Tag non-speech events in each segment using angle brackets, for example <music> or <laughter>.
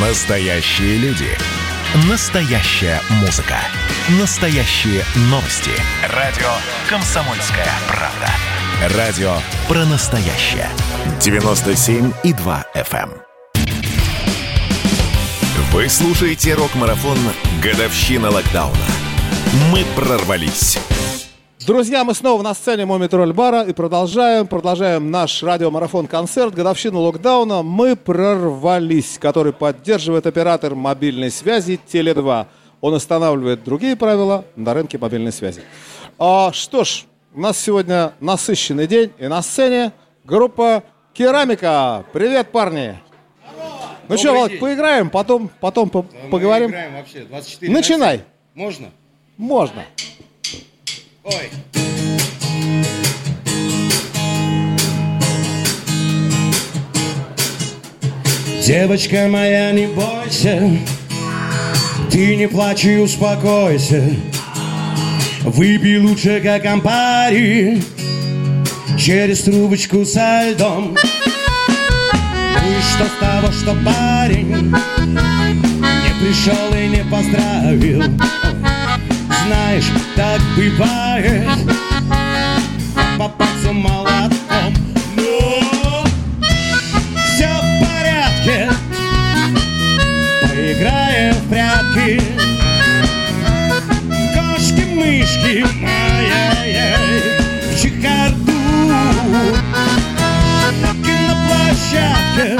Настоящие люди. Настоящая музыка. Настоящие новости. Радио «Комсомольская правда». Радио про настоящее. 97,2 FM. эм. Вы слушаете рок-марафон «Годовщина локдауна». Мы прорвались. Друзья, мы снова на сцене Моми Бара и продолжаем, продолжаем наш радиомарафон-концерт «Годовщина локдауна». Мы прорвались, который поддерживает оператор мобильной связи Теле2. Он устанавливает другие правила на рынке мобильной связи. А, что ж, у нас сегодня насыщенный день, и на сцене группа «Керамика». Привет, парни! Ну что, Володь, день. поиграем, потом, потом по- Мы поговорим. играем вообще 24 Начинай. на 7. Можно? Можно. Ой. Девочка моя, не бойся, ты не плачь и успокойся. Выпей лучше, как ампари, через трубочку со льдом. Ну и что с того, что парень не пришел и не поздравил? Знаешь, так бывает. По пальцу молотком Но все в порядке. Поиграем в прятки. Кошки-мышки Ай-яй-яй В чехарду. На киноплощадке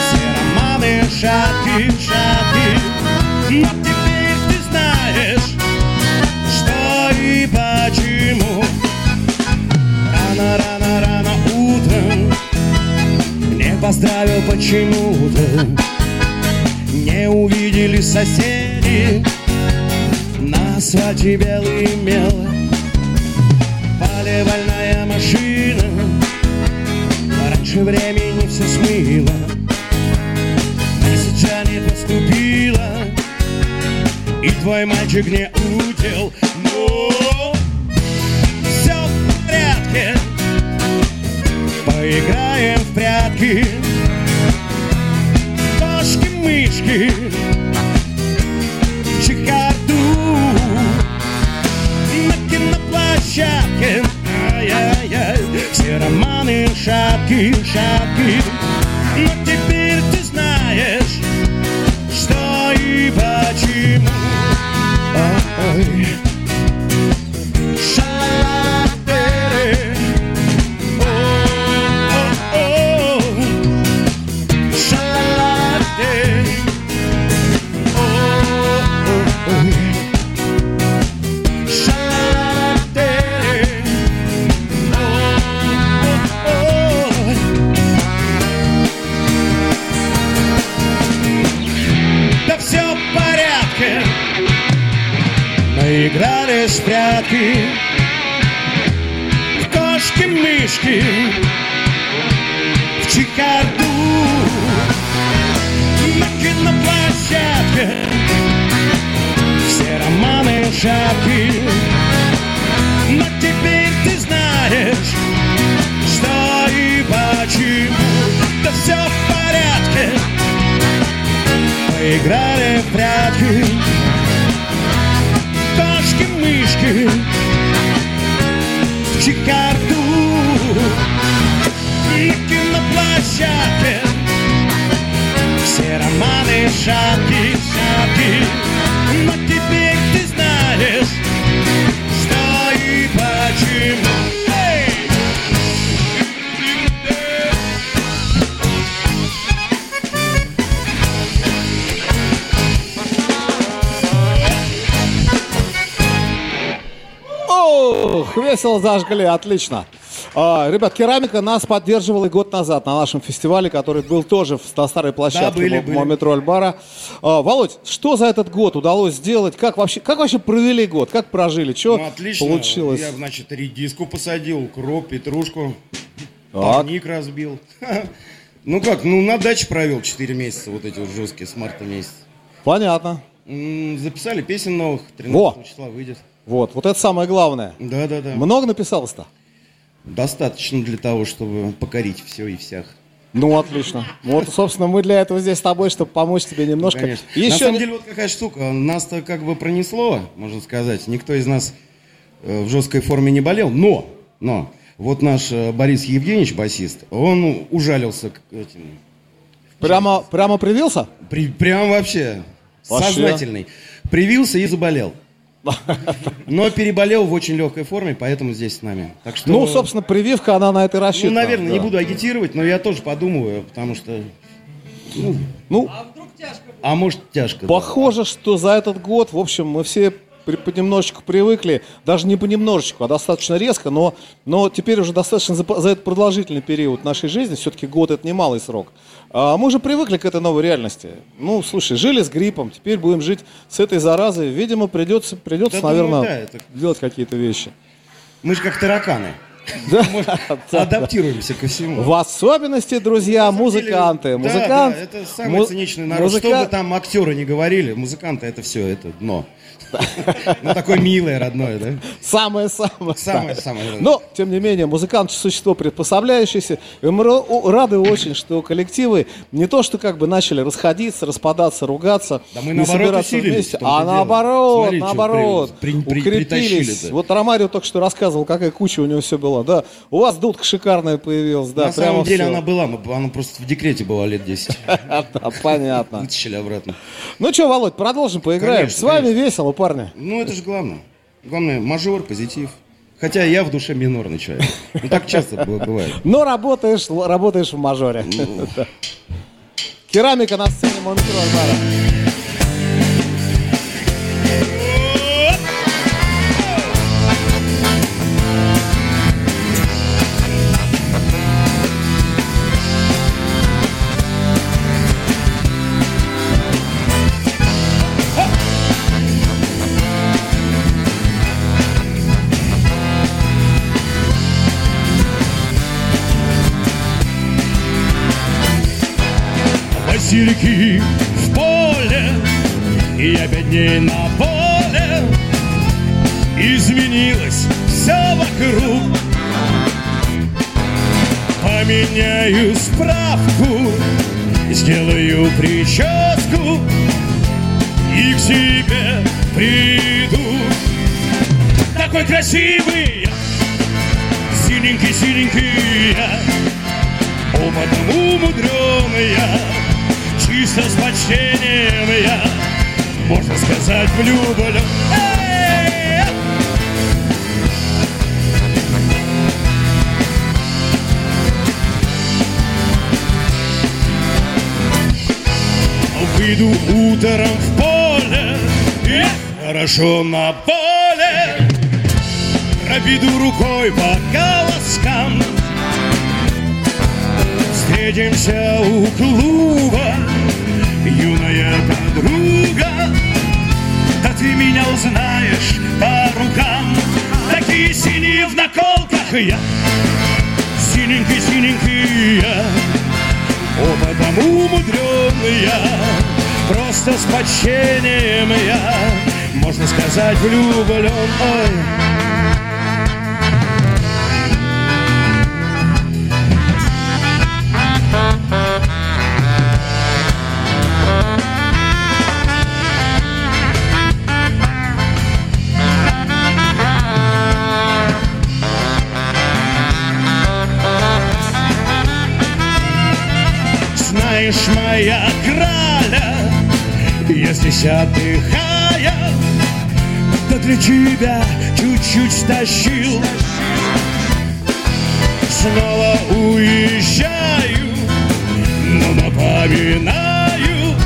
Все романы шатки, шатки поздравил почему-то. Не увидели соседи На асфальте белый мел. Поливальная машина Раньше времени все смыло. Месяца не поступило И твой мальчик не удел Но все в порядке. Поиграем прятки Кошки-мышки Чехарду На киноплощадке. Ай-яй-яй. Все романы шапки, шапки весело зажгли, отлично. А, ребят, керамика нас поддерживала и год назад на нашем фестивале, который был тоже на старой площадке были, Мо- были. Мометроль бара. А, Володь, что за этот год удалось сделать? Как вообще, как вообще провели год? Как прожили? Что Ну, отлично. получилось? Я, значит, редиску посадил, укроп, петрушку, парник разбил. <laughs> Ну как, ну на даче провел 4 месяца, вот эти вот жесткие, с марта месяца. Понятно. Записали песен новых, 13 Во. числа выйдет. Вот, вот это самое главное. Да-да-да. Много написалось-то? Достаточно для того, чтобы покорить все и всех. Ну, отлично. Вот, собственно, мы для этого здесь с тобой, чтобы помочь тебе немножко. Конечно. Еще На самом не- деле, вот какая штука. Нас-то как бы пронесло, можно сказать. Никто из нас э, в жесткой форме не болел. Но, но, вот наш э, Борис Евгеньевич, басист, он ужалился к этим... Прямо, прямо привился? При- прям вообще, Вообще? сознательный. Привился и заболел. <laughs> Но переболел в очень легкой форме, поэтому здесь с нами. Так что, Ну, собственно, прививка, она на это и ну, рассчитана. наверное, не да. буду агитировать, но я тоже подумываю, потому что... Ну, Ну, а может, тяжко. да. Похоже, что за этот год, в общем, мы все понемножечку привыкли, даже не понемножечку, а достаточно резко, но, но теперь уже достаточно за, за этот продолжительный период нашей жизни, все-таки год это немалый срок, а мы уже привыкли к этой новой реальности. Ну, слушай, жили с гриппом, теперь будем жить с этой заразой. Видимо, придется, придется Да, думаю, наверное, да, это- делать какие-то вещи. Мы же как тараканы. Да, <laughs> да. Адаптируемся ко всему. В особенности, друзья, музыканты. да, Музыкант, да, это самый циничный народ. музыка- Что бы там актеры не говорили, музыканты это все, это дно. <laughs> Ну, такое милое, родное, да? Самое-самое. Самое-самое. Но, тем не менее, музыкант – существо приспособляющееся. И мы рады очень, что коллективы не то, что как бы начали расходиться, распадаться, ругаться, Да мы, наоборот, усилились, а наоборот, наоборот, укрепились. Вот Ромарио только что рассказывал, какая куча у него все было. Да, у вас дудка шикарная появилась, да, На самом деле всё. она была, она просто в декрете была лет 10. <laughs> Да, понятно. Вытащили обратно. Ну что, Володь, продолжим, поиграем. С вами весело, парни. Ну, это же главное. Главное, мажор, позитив. Хотя я в душе минорный человек. Ну, так часто бывает. Но работаешь, работаешь в мажоре. Ну. <laughs> Керамика на сцене Моментро и я пять дней на поле. Изменилось все вокруг. Поменяю справку, сделаю прическу и к тебе приду. Такой красивый, я, синенький-синенький я, опытом умудренный я, чисто с почтением я, можно сказать, влюблен. Выйду утром в поле, и хорошо на поле, Проведу рукой по колоскам, Встретимся у клуба, юная подруга, Да ты меня узнаешь по рукам, Такие синие в наколках я, Синенький-синенький я, Опытом умудренный я, Просто с почтением я, Можно сказать, влюблен, ой. Моя краля, здесь отдыхая, да для тебя чуть-чуть стащил. Снова уезжаю, но напоминаю,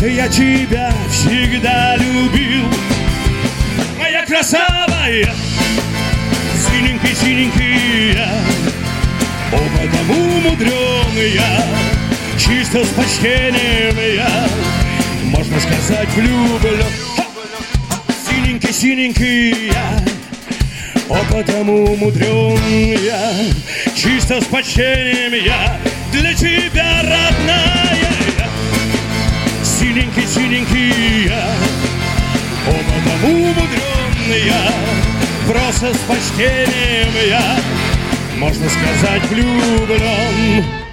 я тебя всегда любил. Моя красавая, синенький-синенький я, Опытом умудренный я, чисто с почтением я, можно сказать, влюблен. Синенький-синенький я, опытом умудрен я, чисто с почтением я, для тебя родная. Синенький-синенький я, опытом умудрен я, просто с почтением я, можно сказать, влюблен.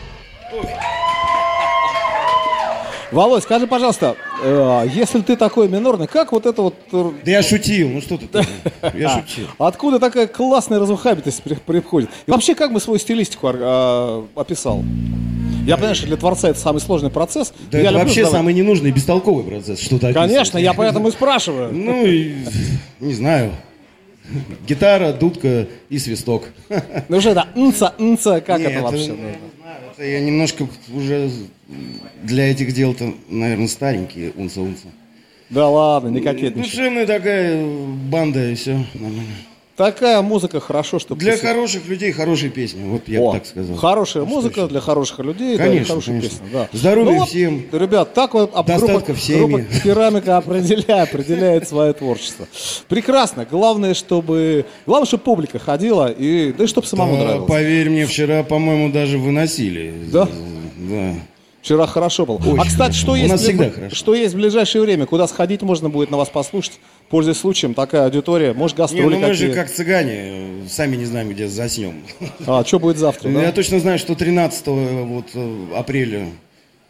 Володь, скажи, пожалуйста, э, если ты такой минорный, как вот это вот... Да я шутил, ну что ты, <laughs> я а, шутил. Откуда такая классная разухабитость при- приходит? И вообще, как бы свою стилистику а, описал? Я понимаю, что для творца это самый сложный процесс. Да Я это вообще самый ненужный, бестолковый процесс, что-то Конечно, я поэтому и спрашиваю. Ну, и, не знаю. Гитара, дудка и свисток. Ну что это, нца, нца, как это вообще? это я немножко уже для этих дел-то, наверное, старенький, унца-унца. Да ладно, не кокетничай. Душевная такая банда, и все нормально. Такая музыка хорошо, чтобы... Для хороших людей хорошие песни, вот я бы так сказал. Хорошая что музыка еще? для хороших людей, да, Конечно, хорошие конечно. песни, да. Здоровья Ну вот, всем. Ребят, так вот Достатка группа, в семье. группа керамика определяет, определяет свое творчество. Прекрасно. Главное, чтобы, главное, чтобы публика ходила и, да и чтобы самому Да, нравилось. поверь мне, вчера, по-моему, даже выносили. Да? Да. Вчера хорошо было. а, кстати, хорошо. что У есть, нас в- всегда хорошо. что есть в ближайшее время? Куда сходить можно будет на вас послушать? Пользуясь случаем, такая аудитория. Может, Не, гастроли ну мы же какие? как цыгане, сами не знаем, где заснем. А, что будет завтра, да? Я точно знаю, что 13 вот, э, апреля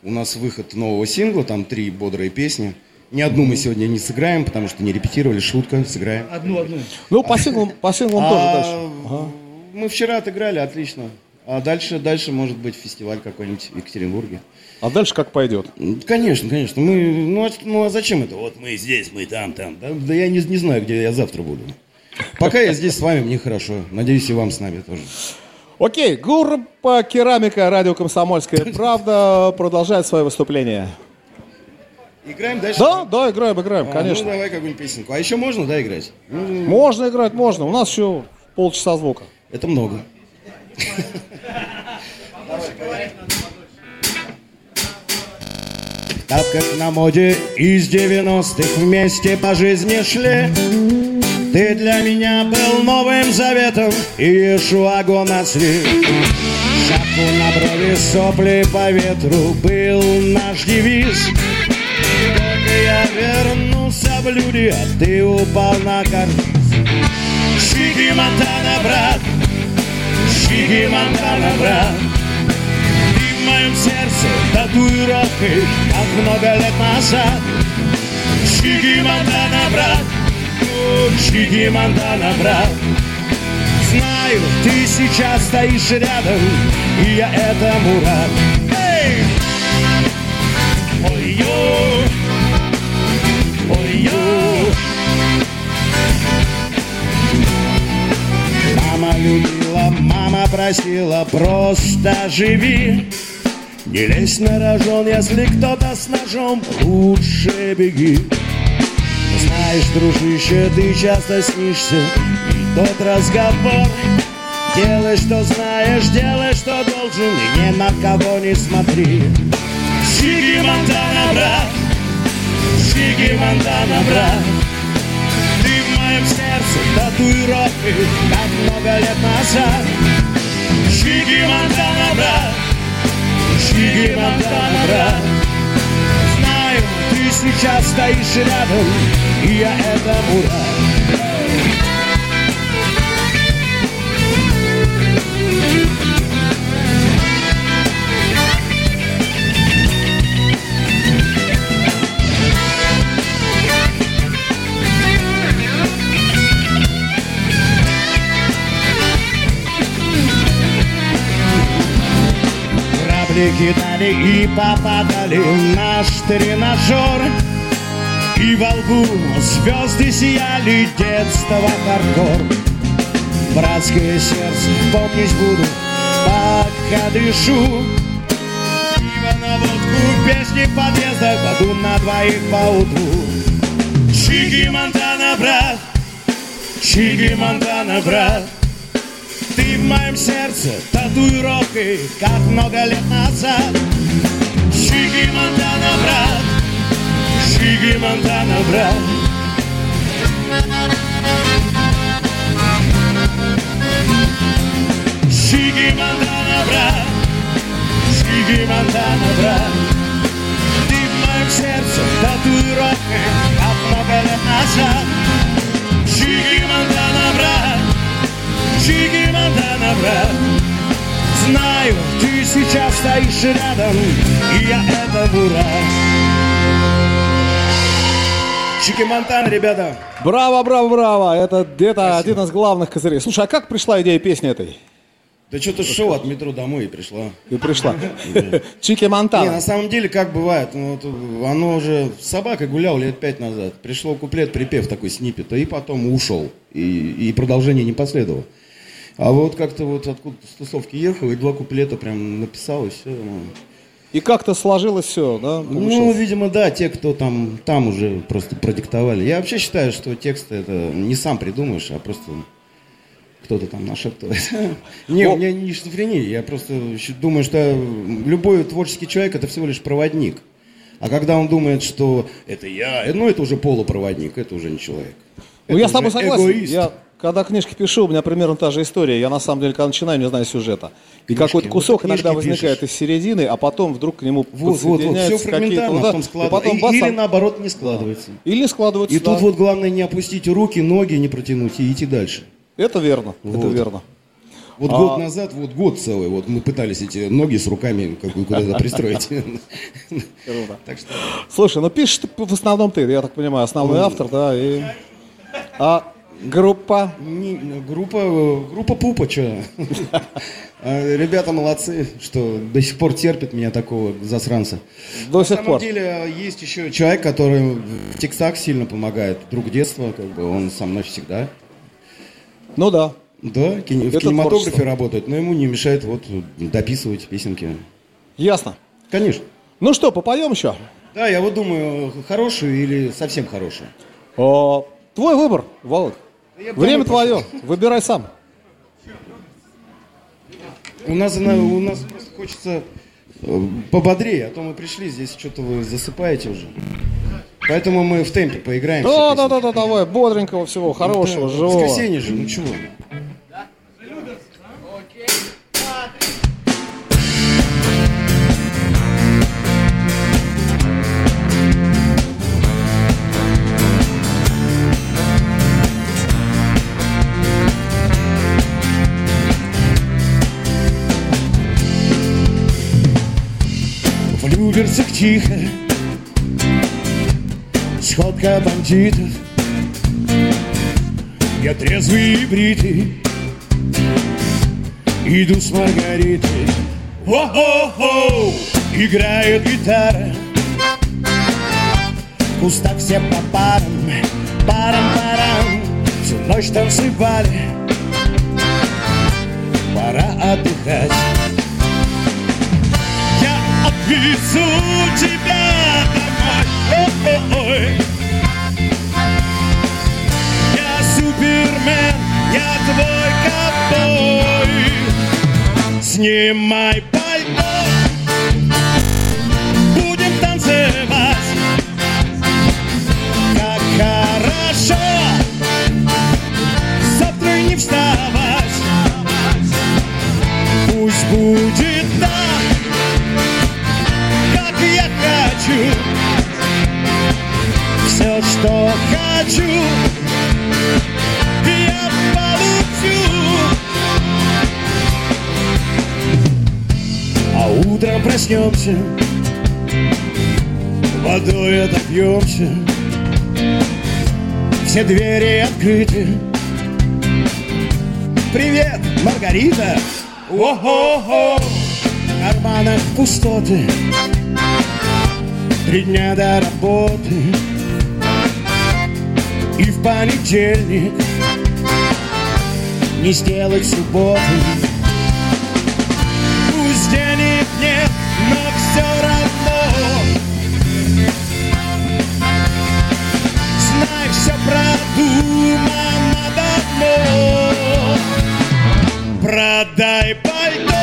у нас выход нового сингла, там три бодрые песни. Ни одну мы сегодня не сыграем, потому что не репетировали, шутка, сыграем. Одну, одну. Ну, по синглам, по синглам тоже А, дальше. Мы вчера отыграли, отлично. А дальше, дальше может быть фестиваль какой-нибудь в Екатеринбурге. А дальше как пойдет? М, Конечно, конечно. Мы, ну, а, ну а зачем это? Вот мы здесь, мы там, там. Да, да я не, не знаю, где я завтра буду. Пока я здесь с вами, мне хорошо. Надеюсь, и вам с нами тоже. Окей, группа «Керамика», радио «Комсомольская <laughs> правда» продолжает свое выступление. Играем дальше? Да, да, играем, играем, А, конечно. Ну, давай какую-нибудь песенку. А еще можно, да, играть? Ну, Можно играть, можно. У нас еще полчаса звука. это много. В тапках на моде из 90-х вместе по жизни шли. Ты для меня был новым заветом и Иешуа насли. Шапку на брови, сопли по ветру был наш девиз. Только я вернулся в люди, а ты упал на карниз. Шики Монтана, брат, Шики Монтана, брат. Моем сердце татуировкой, как много лет назад. Шики Монтана, брат, о, Шики Монтана, брат. Знаю, ты сейчас стоишь рядом, и я этому рад. Эй! Ой-ё, ой-ё. Мама любила, мама просила, просто живи. Не лезь на рожон, если кто-то с ножом, лучше беги. Знаешь, дружище, ты часто снишься, и тот разговор. Делай, что знаешь, делай, что должен, и ни на кого не смотри. Сиги Монтана, брат, Сиги Монтана, брат. Ты в моем сердце татуировкой, как много лет назад. Шиги Монтана, Брат. Знаю, ты сейчас стоишь рядом, и я этому рад. Корабли кидали и попадали в наш тренажер. И во лбу звезды сияли, детство хардкор. Братское сердце помнить буду, пока дышу. Пиво на водку, песни в подъездах, воду на двоих по утру. Чики Монтана, брат, Чики Монтана, брат в моем сердце татуировкой, как много лет назад. Шиги Монтана, брат, Шиги Монтана, брат. Шиги Монтана, брат, Шиги Монтана, брат. Ты в моем сердце татуировкой, как много лет назад. Шиги Монтана, брат, Чики Монтана, брат Знаю, ты сейчас стоишь рядом И я этому рад Чики Монтан, ребята. Браво, браво, браво. Это где-то один из главных козырей. Слушай, а как пришла идея песни этой? Да что-то шел от метро домой и пришла. И пришла. <laughs> Чики Не, на самом деле, как бывает, ну, вот, оно уже с собакой гулял лет пять назад. Пришло куплет, припев такой снипет, и потом ушел. И, и продолжение не последовало. А вот как-то вот откуда с тусовки ехал, и два куплета прям написал, и все. И как-то сложилось все, да? Ну, получилось? видимо, да, те, кто там, там уже просто продиктовали. Я вообще считаю, что тексты это не сам придумаешь, а просто кто-то там нашептывает. <laughs> Не, у меня не шизофрения, я просто думаю, что любой творческий человек это всего лишь проводник. А когда он думает, что это я, ну это уже полупроводник, это уже не человек. Ну, я с тобой согласен. эгоист. Я, когда книжки пишу, у меня примерно та же история. Я на самом деле, когда начинаю, не знаю сюжета. И какой-то вот кусок книжки иногда возникает пишешь. из середины, а потом вдруг к нему Вот, вот, вот, все фрагментарно, да, потом складывается. потом бац, Или наоборот не складывается. Или не складываются, И да. тут вот главное не опустить руки, ноги не протянуть и идти дальше. Это верно, это Вот. верно. Вот А- год назад, вот год целый, вот мы пытались эти ноги с руками как бы куда-то <laughs> пристроить. Слушай, ну пишешь в основном ты, я так понимаю, основной автор, да. А группа? не- группа, группа пупа, что? <laughs> Ребята молодцы, что до сих пор терпят меня такого засранца. До На сих самом пор. деле есть еще человек, который в текстах сильно помогает. Друг детства, как бы он со мной всегда. Ну да. Да, кине- в кинематографе творчество. работает, но ему не мешает вот дописывать песенки. Ясно. Конечно. Ну что, попоем еще? Да, я вот думаю, хорошую или совсем хорошую. О, твой выбор, Володь. Я Время домой твое, выбирай сам. У нас, у нас просто хочется э, пободрее, а то мы пришли, здесь что-то вы засыпаете уже. Поэтому мы в темпе поиграем. Да, да, да, да, давай, бодренького всего, хорошего, Да, живого. Воскресенье же, ну чего? Люберцах тихо Сходка бандитов Я трезвый и бритый Иду с Маргаритой О-хо-хо Играет гитара В кустах все по парам Парам-парам Всю ночь танцевали Пора отдыхать отвезу тебя домой. Ой-ой-ой. Я супермен, я твой ковбой. Снимай пальто, проснемся Водой отопьемся Все двери открыты. Привет, Маргарита! О-хо-хо! В карманах пустоты Три дня до работы. И в понедельник. Не сделать субботы продумано давно Продай пальто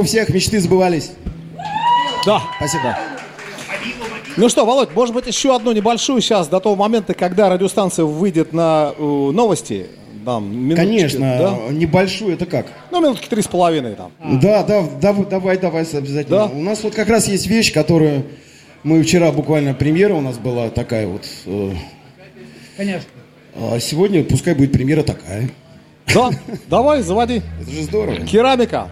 у всех мечты сбывались. Да. Спасибо. Ну что, Володь, может быть, еще одну небольшую сейчас, до того момента, когда радиостанция выйдет на э, новости. Там, минуточки, Конечно, Да? небольшую, это как? Ну, минутки три с половиной там. Да, да, да, давай, давай, обязательно. Да? У нас вот как раз есть вещь, которую мы вчера буквально премьера у нас была такая вот. э, Конечно. а сегодня пускай будет премьера такая. Да, <laughs> давай, заводи. Это же здорово. Керамика.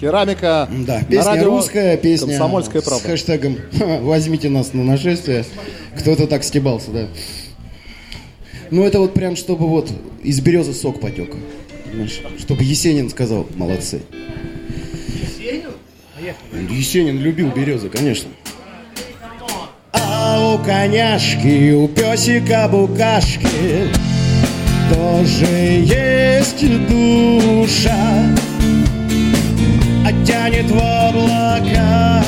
Керамика. Да, на песня радио русская, песня Комсомольская с правда. хэштегом <laughs> «Возьмите нас на нашествие». Кто-то так стебался, да. Ну, это вот прям, чтобы вот из березы сок потек. Понимаешь? Чтобы Есенин сказал «молодцы». Есенин любил березы, конечно. А у коняшки, у песика букашки тоже есть душа, тянет в облака.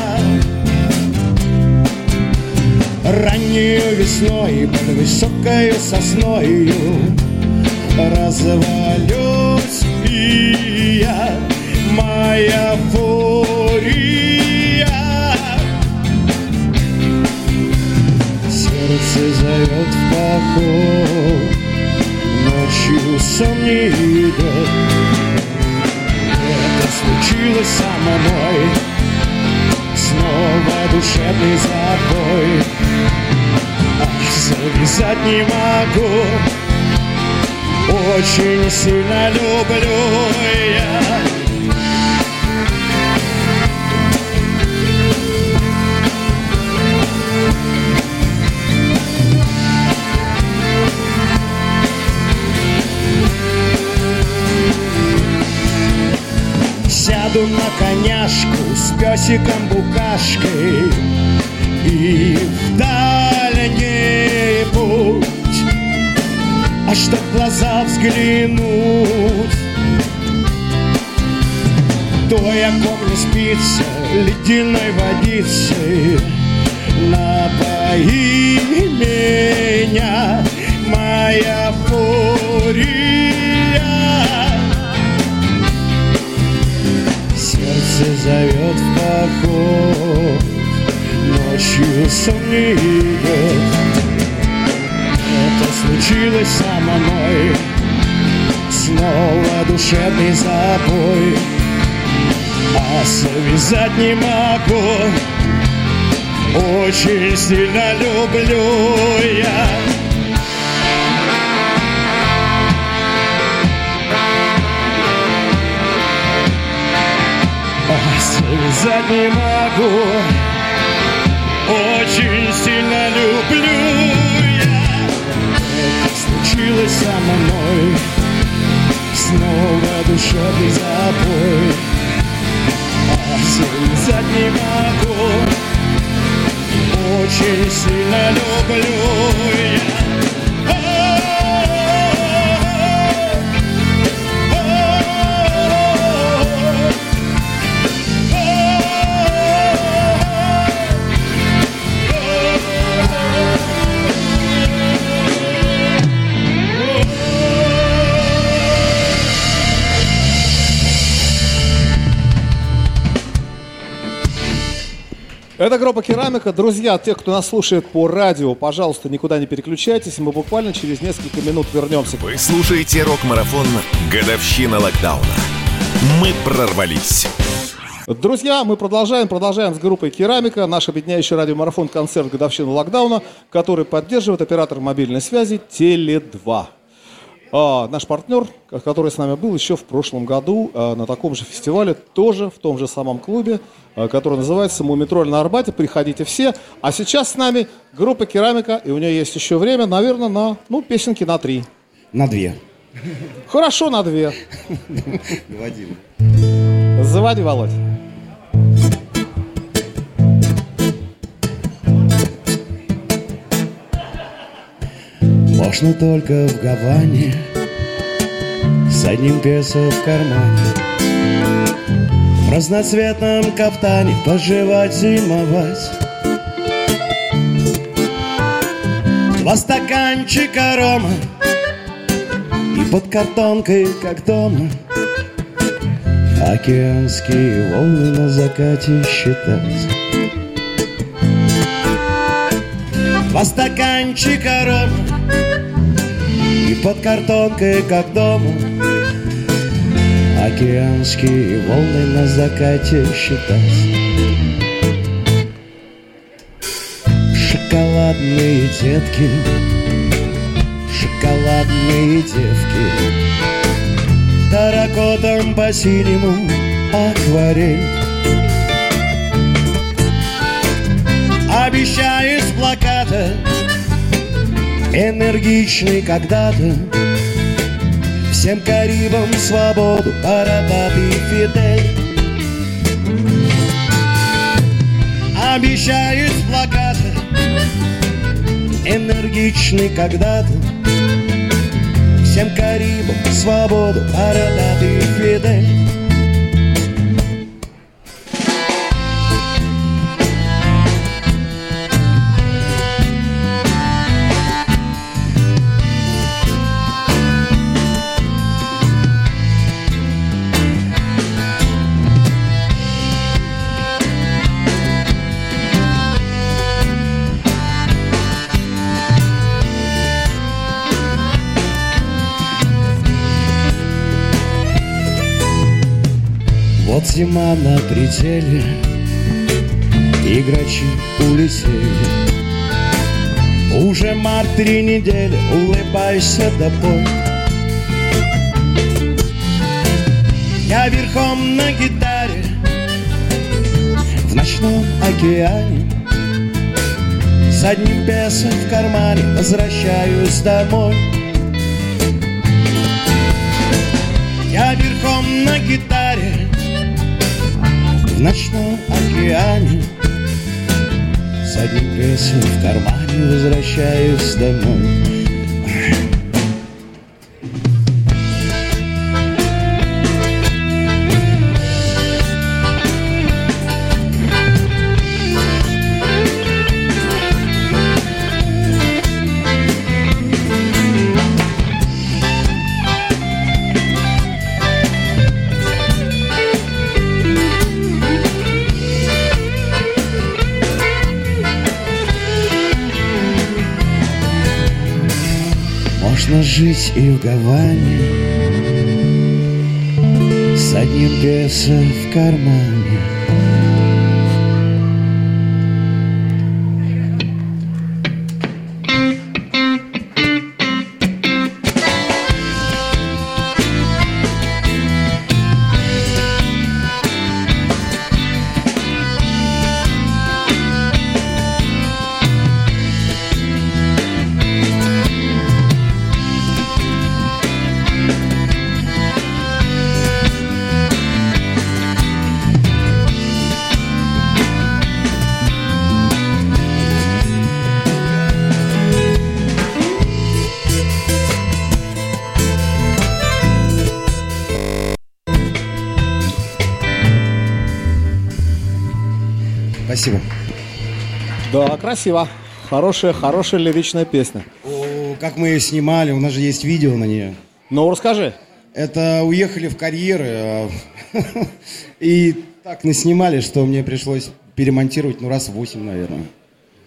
Раннею весной под высокою сосною развалюсь и я, моя фурия. Сердце зовет в поход, ночью сон не идет. Случилось со мной, снова душевный запой. Ах, завязать не могу, очень сильно люблю я. Сяду на коняшку с песиком букашкой. И в дальний путь А чтоб глаза взглянуть. То я помню спится ледяной водицей. Напои меня, моя фурия Сердце зовет в поход, ночью сон не идет. Это случилось со мной, снова душевный запой. А связать не могу, очень сильно люблю я. Связать не могу. Очень сильно люблю я. Это случилось со мной. Снова душевный запой А связать не могу. Очень сильно люблю я Это группа «Керамика». Друзья, те, кто нас слушает по радио, пожалуйста, никуда не переключайтесь. Мы буквально через несколько минут вернемся. Вы слушаете рок-марафон «Годовщина локдауна». Мы прорвались. Друзья, мы продолжаем, продолжаем с группой «Керамика», наш объединяющий радиомарафон «Концерт годовщины локдауна», который поддерживает оператор мобильной связи «Теле2». А, наш партнер, который с нами был еще в прошлом году а, на таком же фестивале, тоже в том же самом клубе, а, который называется «Мумитроль на Арбате». Приходите все. А сейчас с нами группа «Керамика», и у нее есть еще время, наверное, на, ну, песенки на три. На две. Хорошо, на две. <laughs> Вадим. Заводи, Володь. Можно только в Гаване. С одним песо в кармане. В разноцветном кафтане Поживать, зимовать Два стаканчика рома. И под картонкой, как дома. Океанские волны на закате считать. Два стаканчика рома И под картонкой, как дома. Океанские волны на закате считать. Шоколадные детки. Шоколадные девки. Таракотом по синему акварель. Обещает с плаката Энергичный когда-то. Всем Карибам свободу Бородатый Фидель. Обещает с Энергичный когда-то. Всем Карибам свободу Бородатый Фидель зима на пределе И грачи улетели. Уже март три недели Улыбайся до пой Я верхом на гитаре В ночном океане. С одним песом в кармане Возвращаюсь домой. Я верхом на гитаре в ночном океане. С одним песен в кармане возвращаюсь домой жить и в Гаване С одним песо в кармане красиво. Хорошая, хорошая лиричная песня. О, как мы ее снимали, у нас же есть видео на нее. Ну, расскажи. Это уехали в карьеры а, <laughs> и так наснимали, что мне пришлось перемонтировать, ну, раз в 8, наверное.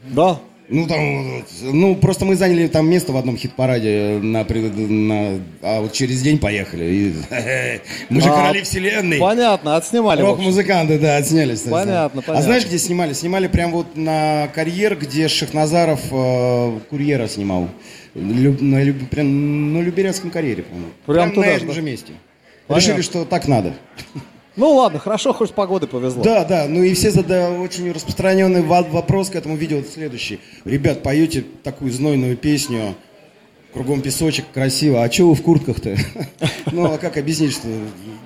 Да? Ну, там, ну, просто мы заняли там место в одном хит-параде, на, на- а вот через день поехали. И, <laughs> мы же А, короли вселенной. Понятно, отснимали. Рок-музыканты, да, отснялись. Понятно, сказать. понятно. А знаешь, где снимали? Снимали прям вот на карьер, где Шахназаров э, курьера снимал. Люб- на, Люб- прям на Люберецком карьере, по-моему. Прям туда на этом да? же месте. Понятно. Решили, что так надо. Ну ладно, хорошо, хоть с погодой повезло. Да, да, ну и все задают очень распространенный вопрос к этому видео следующий. Ребят, поете такую знойную песню, кругом песочек, красиво, а чего вы в куртках-то? <laughs> Ну, а как объяснить, что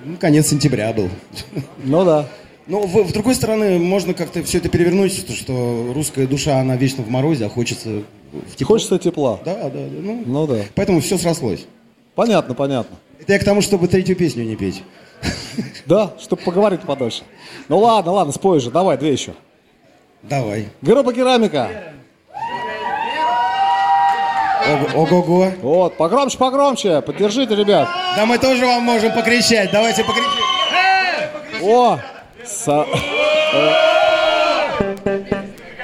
ну, конец сентября был? <laughs> Ну да. Но в, с другой стороны, можно как-то все это перевернуть, то, что русская душа, она вечно в морозе, а хочется в тепло. Хочется тепла. Да, да, да. Ну, Ну да. Поэтому все срослось. Понятно, понятно. Это я к тому, чтобы третью песню не петь. <laughs> Да, чтобы поговорить подольше. Ну ладно, ладно, спой же, давай, две еще. Давай. Группа керамика. Ого- Ого-го. Вот, погромче, погромче, поддержите, ребят. Да мы тоже вам можем покричать. Давайте покричим. О, со-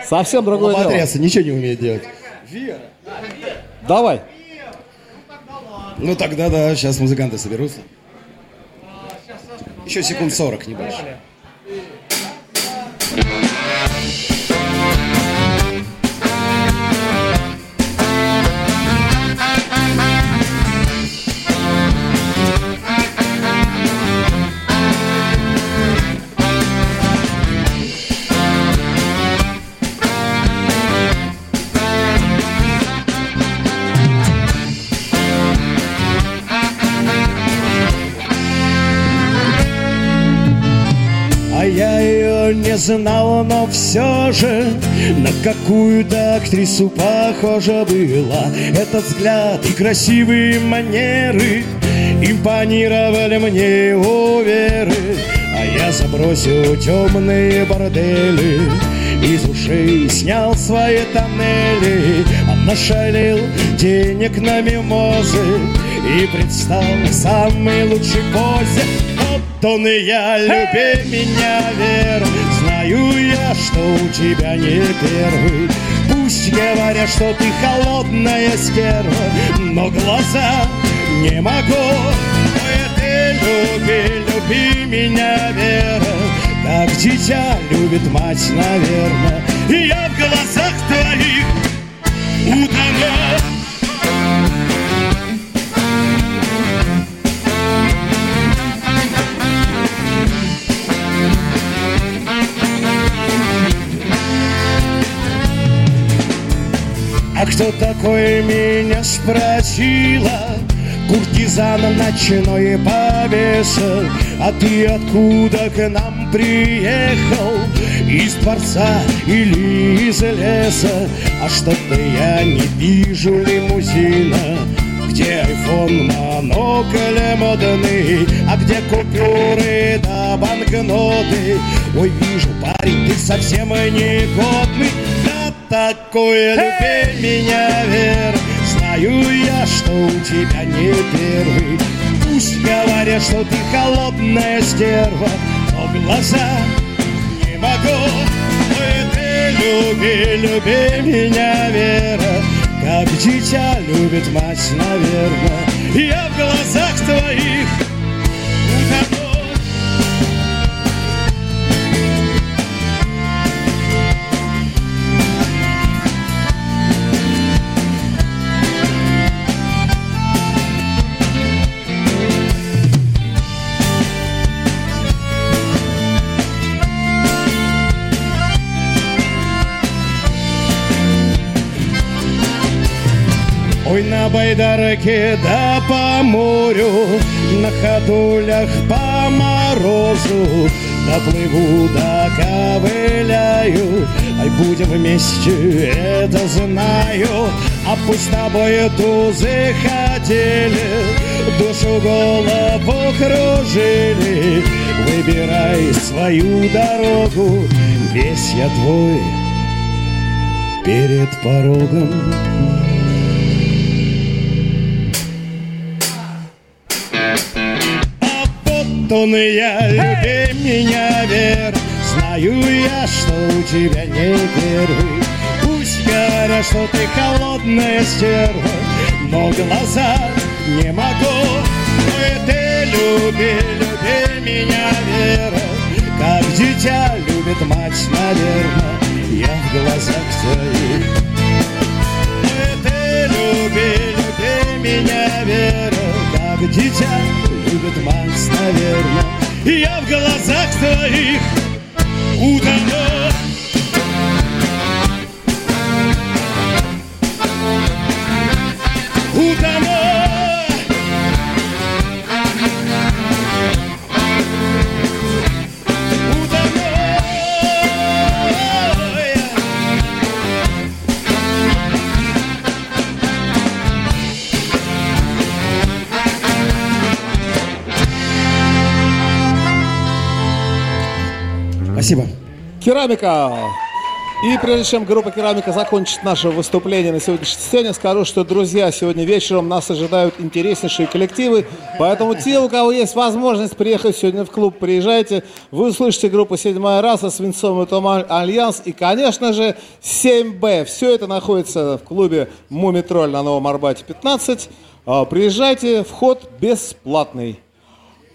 совсем другое дело. Лоботрясы ничего не умеет делать. Давай. Ну тогда да, сейчас музыканты соберутся. Еще секунд 40, не знала, но все же На какую-то актрису похожа была. Этот взгляд и красивые манеры Импонировали мне уверы А я забросил темные бордели Из ушей снял свои тоннели. А нашалил денег на мимозы И предстал в самой лучшей позе Вот он и я, люби меня, Вера Знаю я, что у тебя не первый. Пусть говорят, что ты холодная стерва Но глаза не могу. Ой, ты люби, люби меня, Вера. Как дитя любит мать, наверное И я в глазах твоих утону кто такой меня спросила? Куртизана ночной повеса А ты откуда к нам приехал? Из дворца или из леса? А что-то я не вижу лимузина где айфон, монокль модный, а где купюры да банкноты? Ой, вижу, парень, ты совсем негодный, такое люби меня, Вер. Знаю я, что у тебя не первый. Пусть говорят, что ты холодная стерва, но глаза не могу. Ой, ты люби, люби меня, Вера, как дитя любит мать, наверное. Я в глазах твоих на байдарке да по морю, на ходулях по морозу, доплыву, доковыляю, ай, будем вместе, это знаю, а пусть с тобой тузы ходили, душу голову кружили, выбирай свою дорогу, весь я твой перед порогом. А вот он и я, люби меня, Вер Знаю я, что у тебя не первый Пусть говорят, что ты холодная стерва Но глаза не могу. Но ты люби, люби меня, Вера. Как дитя любит мать, наверное Я в глазах твоих. Ты люби, люби меня, Вера Как дитя любит мать, наверное Я в глазах твоих Утону Керамика. И прежде чем группа «Керамика» закончит наше выступление на сегодняшней сцене, скажу, что, друзья, сегодня вечером нас ожидают интереснейшие коллективы, поэтому те, у кого есть возможность приехать сегодня в клуб, приезжайте. Вы услышите группу «Седьмая раса», «Свинцовый туман», «Альянс» и, конечно же, 7Б. Все это находится в клубе «Мумитроль» на Новом Арбате 15. А, Приезжайте, вход бесплатный.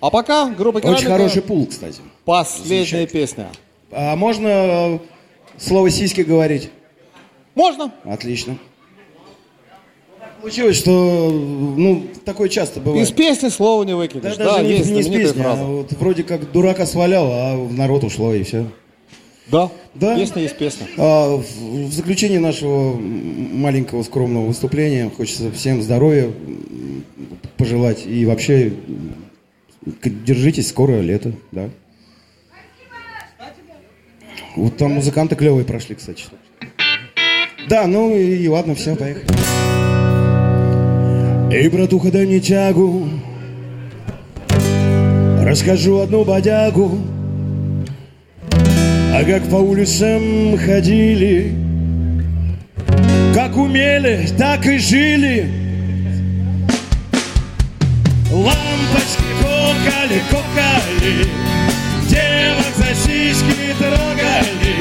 А пока группа «Керамика» Очень хороший пул, кстати. последняя песня. А можно э, слово сиськи говорить? Можно? Отлично. Получилось, что ну такое часто бывает. Из песни слова не Да, выкинешь. даже Да, не, есть не из знаменитая песни, фраза. а вот вроде как дурака свалял, а в народ ушло и все. Да, Да. песня есть песня. А, в, в заключении нашего маленького скромного выступления хочется всем здоровья пожелать и вообще держитесь, скоро лето, да. Вот там музыканты клевые прошли, кстати. Да, ну и, и ладно, все, поехали. Эй, братуха, дай мне тягу Расскажу одну бодягу А как по улицам ходили Как умели, так и жили Лампочки кокали, кокали Девок за сиськи трогали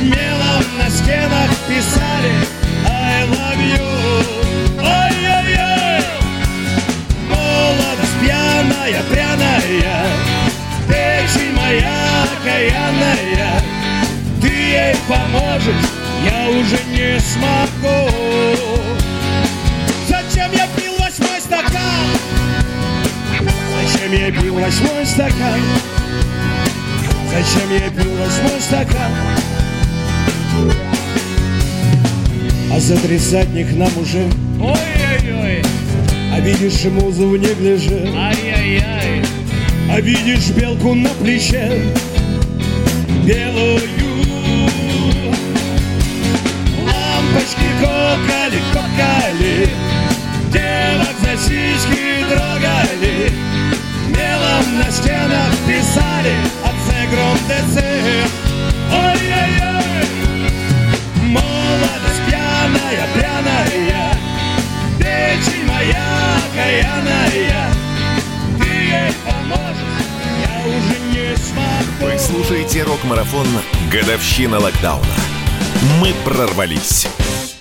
Мелом на стенах писали I love you Ой-ой-ой. Молодость пьяная, пряная Печень моя окаянная. Ты ей поможешь, я уже не смогу. Зачем я пил восьмой стакан? Зачем я пил восьмой стакан? Зачем я пил восьмой стакан? А за тридцатник нам уже. Ой-ой-ой. А видишь музу в неглиже? Ай-яй-яй. А видишь белку на плече? Белую. Лампочки кокали, кокали. Девок за сиськи трогали. Мелом на стенах писали Гром ТЦ. Ой-ой-ой. Молодость пьяная, пряная Печень моя окаянная. Ты ей поможешь, я уже не смогу. Вы слушаете рок-марафон «Годовщина локдауна». Мы прорвались.